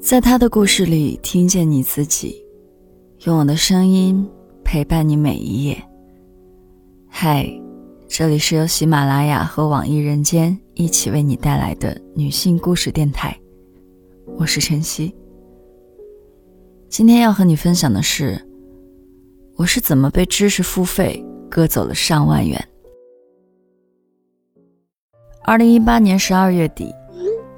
在他的故事里听见你自己，用我的声音陪伴你每一页。嗨，这里是由喜马拉雅和网易人间一起为你带来的女性故事电台，我是晨曦。今天要和你分享的是，我是怎么被知识付费割走了上万元。二零一八年十二月底。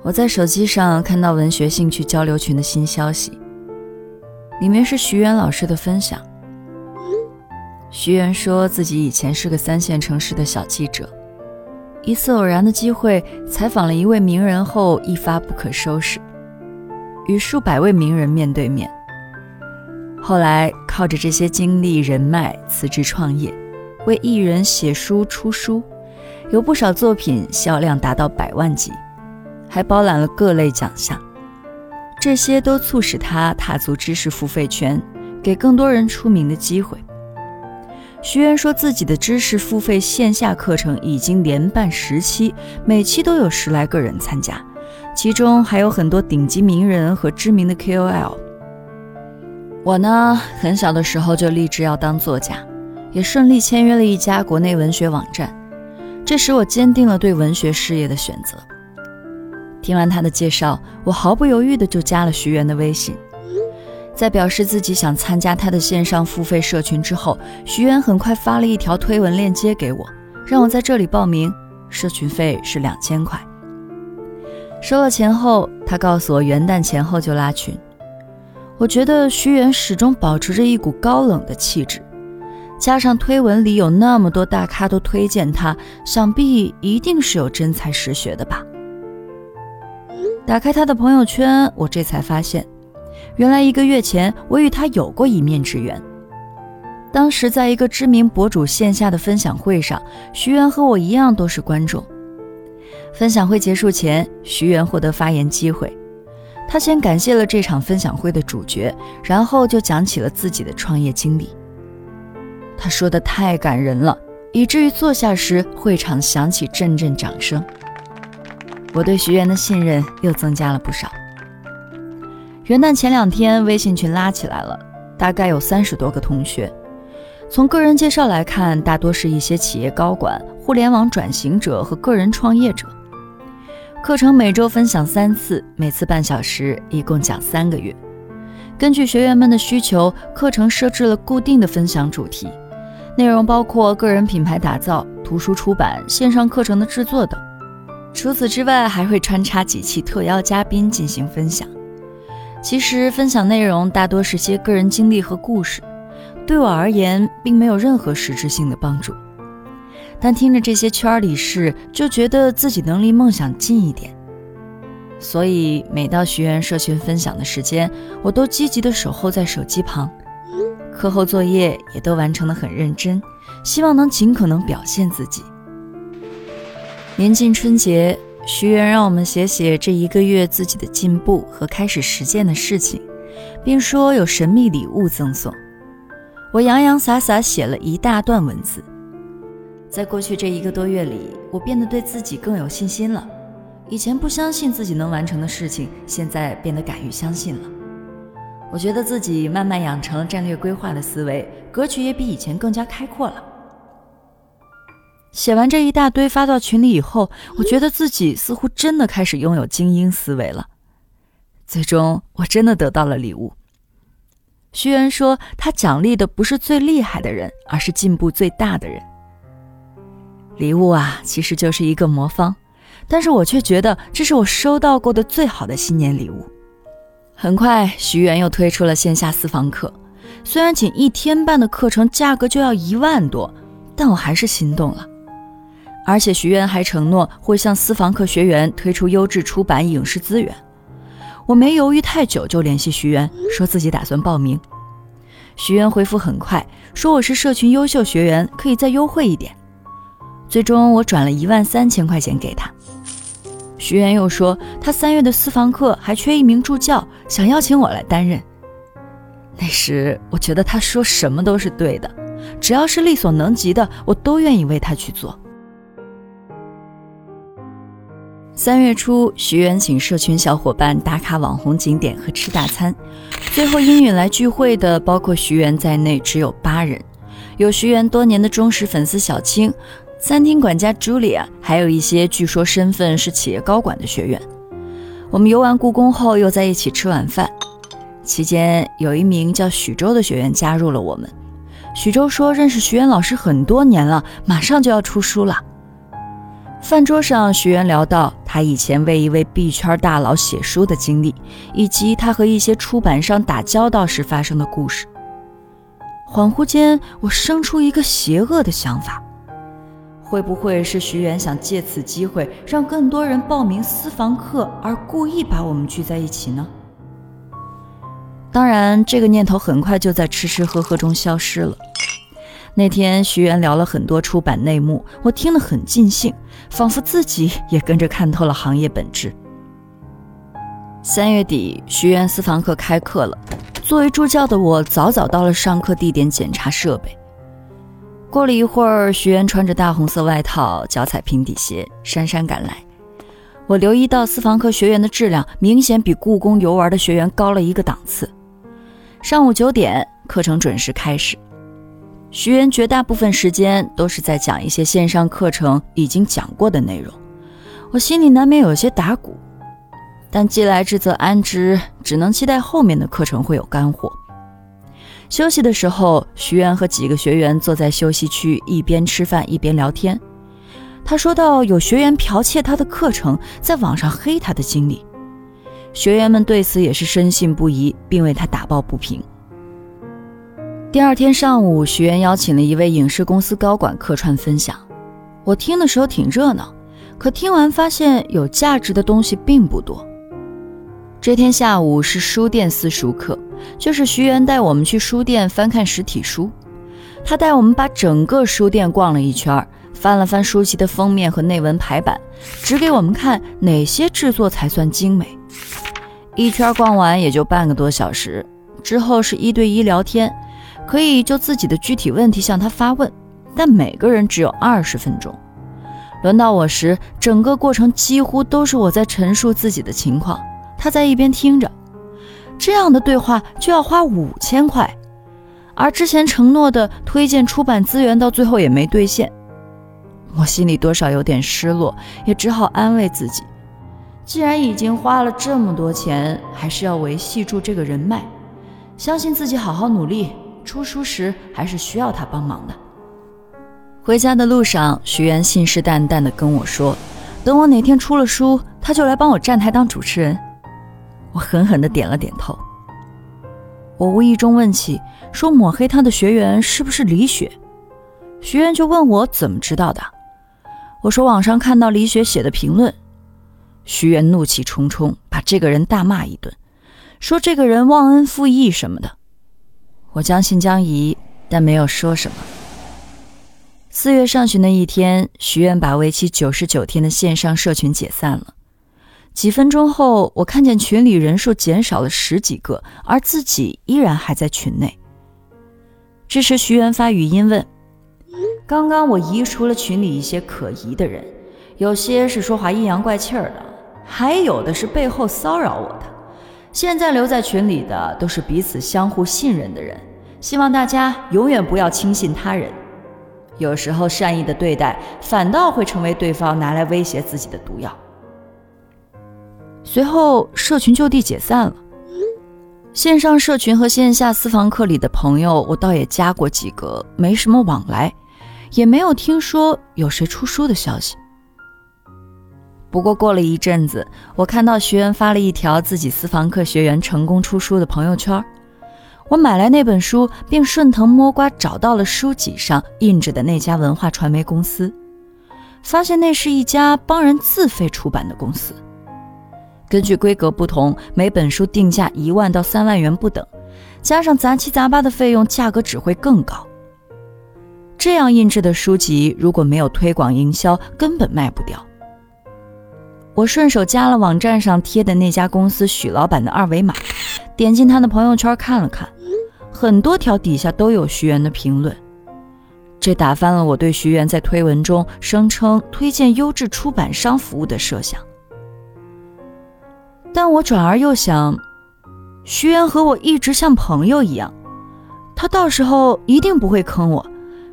我在手机上看到文学兴趣交流群的新消息，里面是徐媛老师的分享。徐媛说自己以前是个三线城市的小记者，一次偶然的机会采访了一位名人后一发不可收拾，与数百位名人面对面。后来靠着这些经历人脉辞职创业，为艺人写书出书，有不少作品销量达到百万级。还包揽了各类奖项，这些都促使他踏足知识付费圈，给更多人出名的机会。徐渊说自己的知识付费线下课程已经连办十期，每期都有十来个人参加，其中还有很多顶级名人和知名的 KOL。我呢，很小的时候就立志要当作家，也顺利签约了一家国内文学网站，这使我坚定了对文学事业的选择。听完他的介绍，我毫不犹豫的就加了徐媛的微信。在表示自己想参加他的线上付费社群之后，徐媛很快发了一条推文链接给我，让我在这里报名，社群费是两千块。收了钱后，他告诉我元旦前后就拉群。我觉得徐媛始终保持着一股高冷的气质，加上推文里有那么多大咖都推荐他，想必一定是有真才实学的吧。打开他的朋友圈，我这才发现，原来一个月前我与他有过一面之缘。当时在一个知名博主线下的分享会上，徐媛和我一样都是观众。分享会结束前，徐媛获得发言机会，他先感谢了这场分享会的主角，然后就讲起了自己的创业经历。他说的太感人了，以至于坐下时会场响起阵阵掌声。我对徐媛的信任又增加了不少。元旦前两天，微信群拉起来了，大概有三十多个同学。从个人介绍来看，大多是一些企业高管、互联网转型者和个人创业者。课程每周分享三次，每次半小时，一共讲三个月。根据学员们的需求，课程设置了固定的分享主题，内容包括个人品牌打造、图书出版、线上课程的制作等。除此之外，还会穿插几期特邀嘉宾进行分享。其实分享内容大多是些个人经历和故事，对我而言并没有任何实质性的帮助。但听着这些圈里事，就觉得自己能离梦想近一点。所以每到学员社群分享的时间，我都积极的守候在手机旁。课后作业也都完成的很认真，希望能尽可能表现自己。临近春节，徐媛让我们写写这一个月自己的进步和开始实践的事情，并说有神秘礼物赠送。我洋洋洒洒写了一大段文字。在过去这一个多月里，我变得对自己更有信心了。以前不相信自己能完成的事情，现在变得敢于相信了。我觉得自己慢慢养成了战略规划的思维，格局也比以前更加开阔了。写完这一大堆发到群里以后，我觉得自己似乎真的开始拥有精英思维了。最终，我真的得到了礼物。徐媛说，他奖励的不是最厉害的人，而是进步最大的人。礼物啊，其实就是一个魔方，但是我却觉得这是我收到过的最好的新年礼物。很快，徐媛又推出了线下私房课，虽然仅一天半的课程价格就要一万多，但我还是心动了。而且徐渊还承诺会向私房课学员推出优质出版影视资源。我没犹豫太久，就联系徐渊，说自己打算报名。徐渊回复很快，说我是社群优秀学员，可以再优惠一点。最终我转了一万三千块钱给他。徐渊又说他三月的私房课还缺一名助教，想邀请我来担任。那时我觉得他说什么都是对的，只要是力所能及的，我都愿意为他去做。三月初，徐媛请社群小伙伴打卡网红景点和吃大餐，最后应允来聚会的包括徐媛在内只有八人，有徐媛多年的忠实粉丝小青，餐厅管家 Julia，还有一些据说身份是企业高管的学员。我们游完故宫后，又在一起吃晚饭，期间有一名叫许周的学员加入了我们。许周说认识徐媛老师很多年了，马上就要出书了。饭桌上，徐媛聊到他以前为一位币圈大佬写书的经历，以及他和一些出版商打交道时发生的故事。恍惚间，我生出一个邪恶的想法：会不会是徐媛想借此机会让更多人报名私房课，而故意把我们聚在一起呢？当然，这个念头很快就在吃吃喝喝中消失了。那天，徐媛聊了很多出版内幕，我听得很尽兴，仿佛自己也跟着看透了行业本质。三月底，徐媛私房课开课了，作为助教的我早早到了上课地点检查设备。过了一会儿，徐媛穿着大红色外套，脚踩平底鞋，姗姗赶来。我留意到私房课学员的质量明显比故宫游玩的学员高了一个档次。上午九点，课程准时开始。徐媛绝大部分时间都是在讲一些线上课程已经讲过的内容，我心里难免有些打鼓，但既来之则安之，只能期待后面的课程会有干货。休息的时候，徐媛和几个学员坐在休息区，一边吃饭一边聊天。他说到有学员剽窃他的课程，在网上黑他的经历，学员们对此也是深信不疑，并为他打抱不平。第二天上午，徐媛邀请了一位影视公司高管客串分享。我听的时候挺热闹，可听完发现有价值的东西并不多。这天下午是书店私塾课，就是徐媛带我们去书店翻看实体书。他带我们把整个书店逛了一圈，翻了翻书籍的封面和内文排版，指给我们看哪些制作才算精美。一圈逛完也就半个多小时，之后是一对一聊天。可以就自己的具体问题向他发问，但每个人只有二十分钟。轮到我时，整个过程几乎都是我在陈述自己的情况，他在一边听着。这样的对话就要花五千块，而之前承诺的推荐出版资源到最后也没兑现。我心里多少有点失落，也只好安慰自己：既然已经花了这么多钱，还是要维系住这个人脉，相信自己，好好努力。出书时还是需要他帮忙的。回家的路上，徐媛信誓旦旦地跟我说：“等我哪天出了书，他就来帮我站台当主持人。”我狠狠地点了点头。我无意中问起，说抹黑他的学员是不是李雪？徐媛就问我怎么知道的。我说网上看到李雪写的评论。徐媛怒气冲冲，把这个人大骂一顿，说这个人忘恩负义什么的。我将信将疑，但没有说什么。四月上旬的一天，徐媛把为期九十九天的线上社群解散了。几分钟后，我看见群里人数减少了十几个，而自己依然还在群内。这时，徐媛发语音问：“刚刚我移除了群里一些可疑的人，有些是说话阴阳怪气儿的，还有的是背后骚扰我的。”现在留在群里的都是彼此相互信任的人，希望大家永远不要轻信他人。有时候善意的对待，反倒会成为对方拿来威胁自己的毒药。随后，社群就地解散了。线上社群和线下私房课里的朋友，我倒也加过几个，没什么往来，也没有听说有谁出书的消息。不过过了一阵子，我看到学员发了一条自己私房课学员成功出书的朋友圈。我买来那本书，并顺藤摸瓜找到了书籍上印着的那家文化传媒公司，发现那是一家帮人自费出版的公司。根据规格不同，每本书定价一万到三万元不等，加上杂七杂八的费用，价格只会更高。这样印制的书籍，如果没有推广营销，根本卖不掉。我顺手加了网站上贴的那家公司许老板的二维码，点进他的朋友圈看了看，很多条底下都有徐媛的评论，这打翻了我对徐媛在推文中声称推荐优质出版商服务的设想。但我转而又想，徐源和我一直像朋友一样，他到时候一定不会坑我，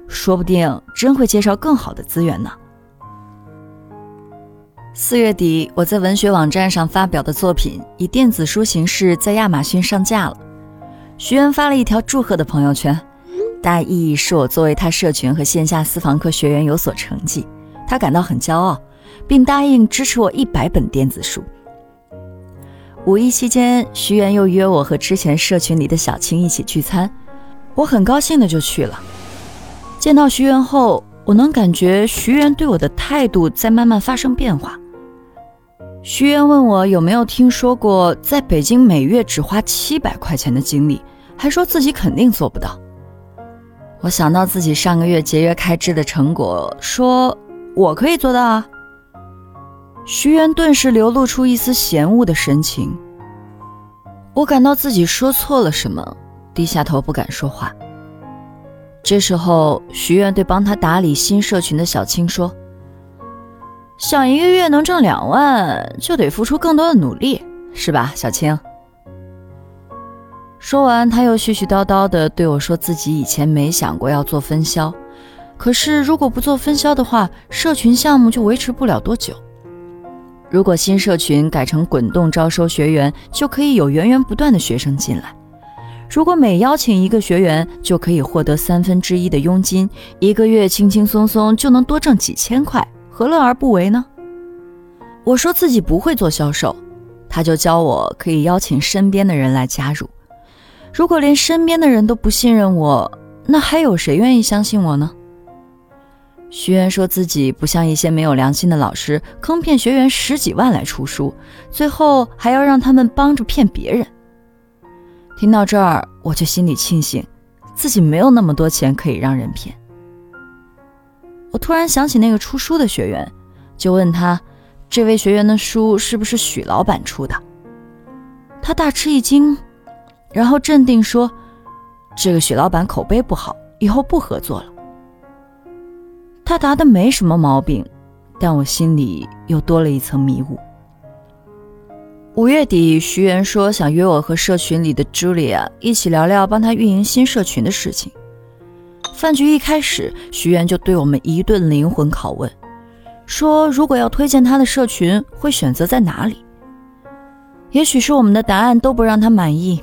说不定真会介绍更好的资源呢。四月底，我在文学网站上发表的作品以电子书形式在亚马逊上架了。徐源发了一条祝贺的朋友圈，大意是我作为他社群和线下私房课学员有所成绩，他感到很骄傲，并答应支持我一百本电子书。五一期间，徐源又约我和之前社群里的小青一起聚餐，我很高兴的就去了。见到徐源后，我能感觉徐源对我的态度在慢慢发生变化。徐源问我有没有听说过在北京每月只花七百块钱的经历，还说自己肯定做不到。我想到自己上个月节约开支的成果，说我可以做到啊。徐源顿时流露出一丝嫌恶的神情。我感到自己说错了什么，低下头不敢说话。这时候，徐源对帮他打理新社群的小青说。想一个月能挣两万，就得付出更多的努力，是吧，小青？说完，他又絮絮叨叨的对我说：“自己以前没想过要做分销，可是如果不做分销的话，社群项目就维持不了多久。如果新社群改成滚动招收学员，就可以有源源不断的学生进来。如果每邀请一个学员，就可以获得三分之一的佣金，一个月轻轻松松就能多挣几千块。”何乐而不为呢？我说自己不会做销售，他就教我可以邀请身边的人来加入。如果连身边的人都不信任我，那还有谁愿意相信我呢？徐源说自己不像一些没有良心的老师，坑骗学员十几万来出书，最后还要让他们帮着骗别人。听到这儿，我就心里庆幸，自己没有那么多钱可以让人骗。我突然想起那个出书的学员，就问他：“这位学员的书是不是许老板出的？”他大吃一惊，然后镇定说：“这个许老板口碑不好，以后不合作了。”他答的没什么毛病，但我心里又多了一层迷雾。五月底，徐媛说想约我和社群里的 Julia 一起聊聊帮他运营新社群的事情。饭局一开始，徐源就对我们一顿灵魂拷问，说如果要推荐他的社群，会选择在哪里？也许是我们的答案都不让他满意，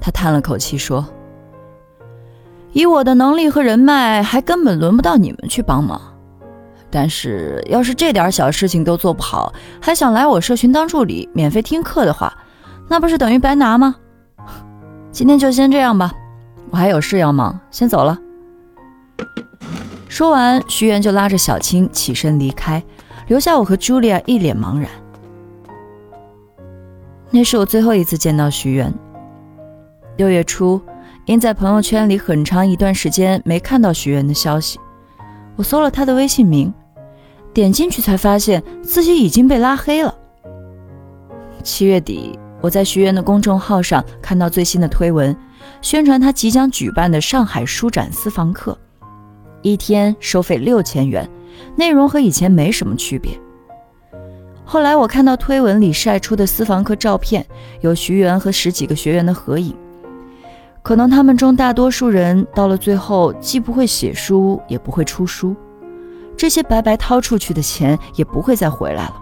他叹了口气说：“以我的能力和人脉，还根本轮不到你们去帮忙。但是要是这点小事情都做不好，还想来我社群当助理、免费听课的话，那不是等于白拿吗？今天就先这样吧，我还有事要忙，先走了。”说完，徐源就拉着小青起身离开，留下我和茱莉亚一脸茫然。那是我最后一次见到徐源。六月初，因在朋友圈里很长一段时间没看到徐源的消息，我搜了他的微信名，点进去才发现自己已经被拉黑了。七月底，我在徐源的公众号上看到最新的推文，宣传他即将举办的上海书展私房课。一天收费六千元，内容和以前没什么区别。后来我看到推文里晒出的私房课照片，有徐源和十几个学员的合影。可能他们中大多数人到了最后，既不会写书，也不会出书，这些白白掏出去的钱也不会再回来了。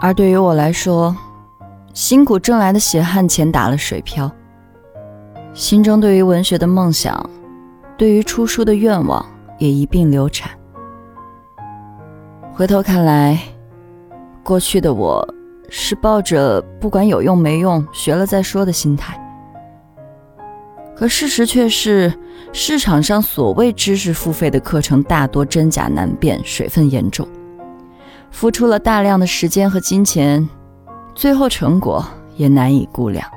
而对于我来说，辛苦挣来的血汗钱打了水漂，心中对于文学的梦想。对于出书的愿望也一并流产。回头看来，过去的我是抱着不管有用没用，学了再说的心态。可事实却是，市场上所谓知识付费的课程大多真假难辨，水分严重，付出了大量的时间和金钱，最后成果也难以估量。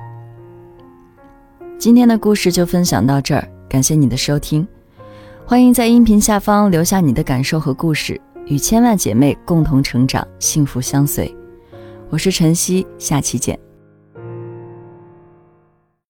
今天的故事就分享到这儿。感谢你的收听，欢迎在音频下方留下你的感受和故事，与千万姐妹共同成长，幸福相随。我是晨曦，下期见。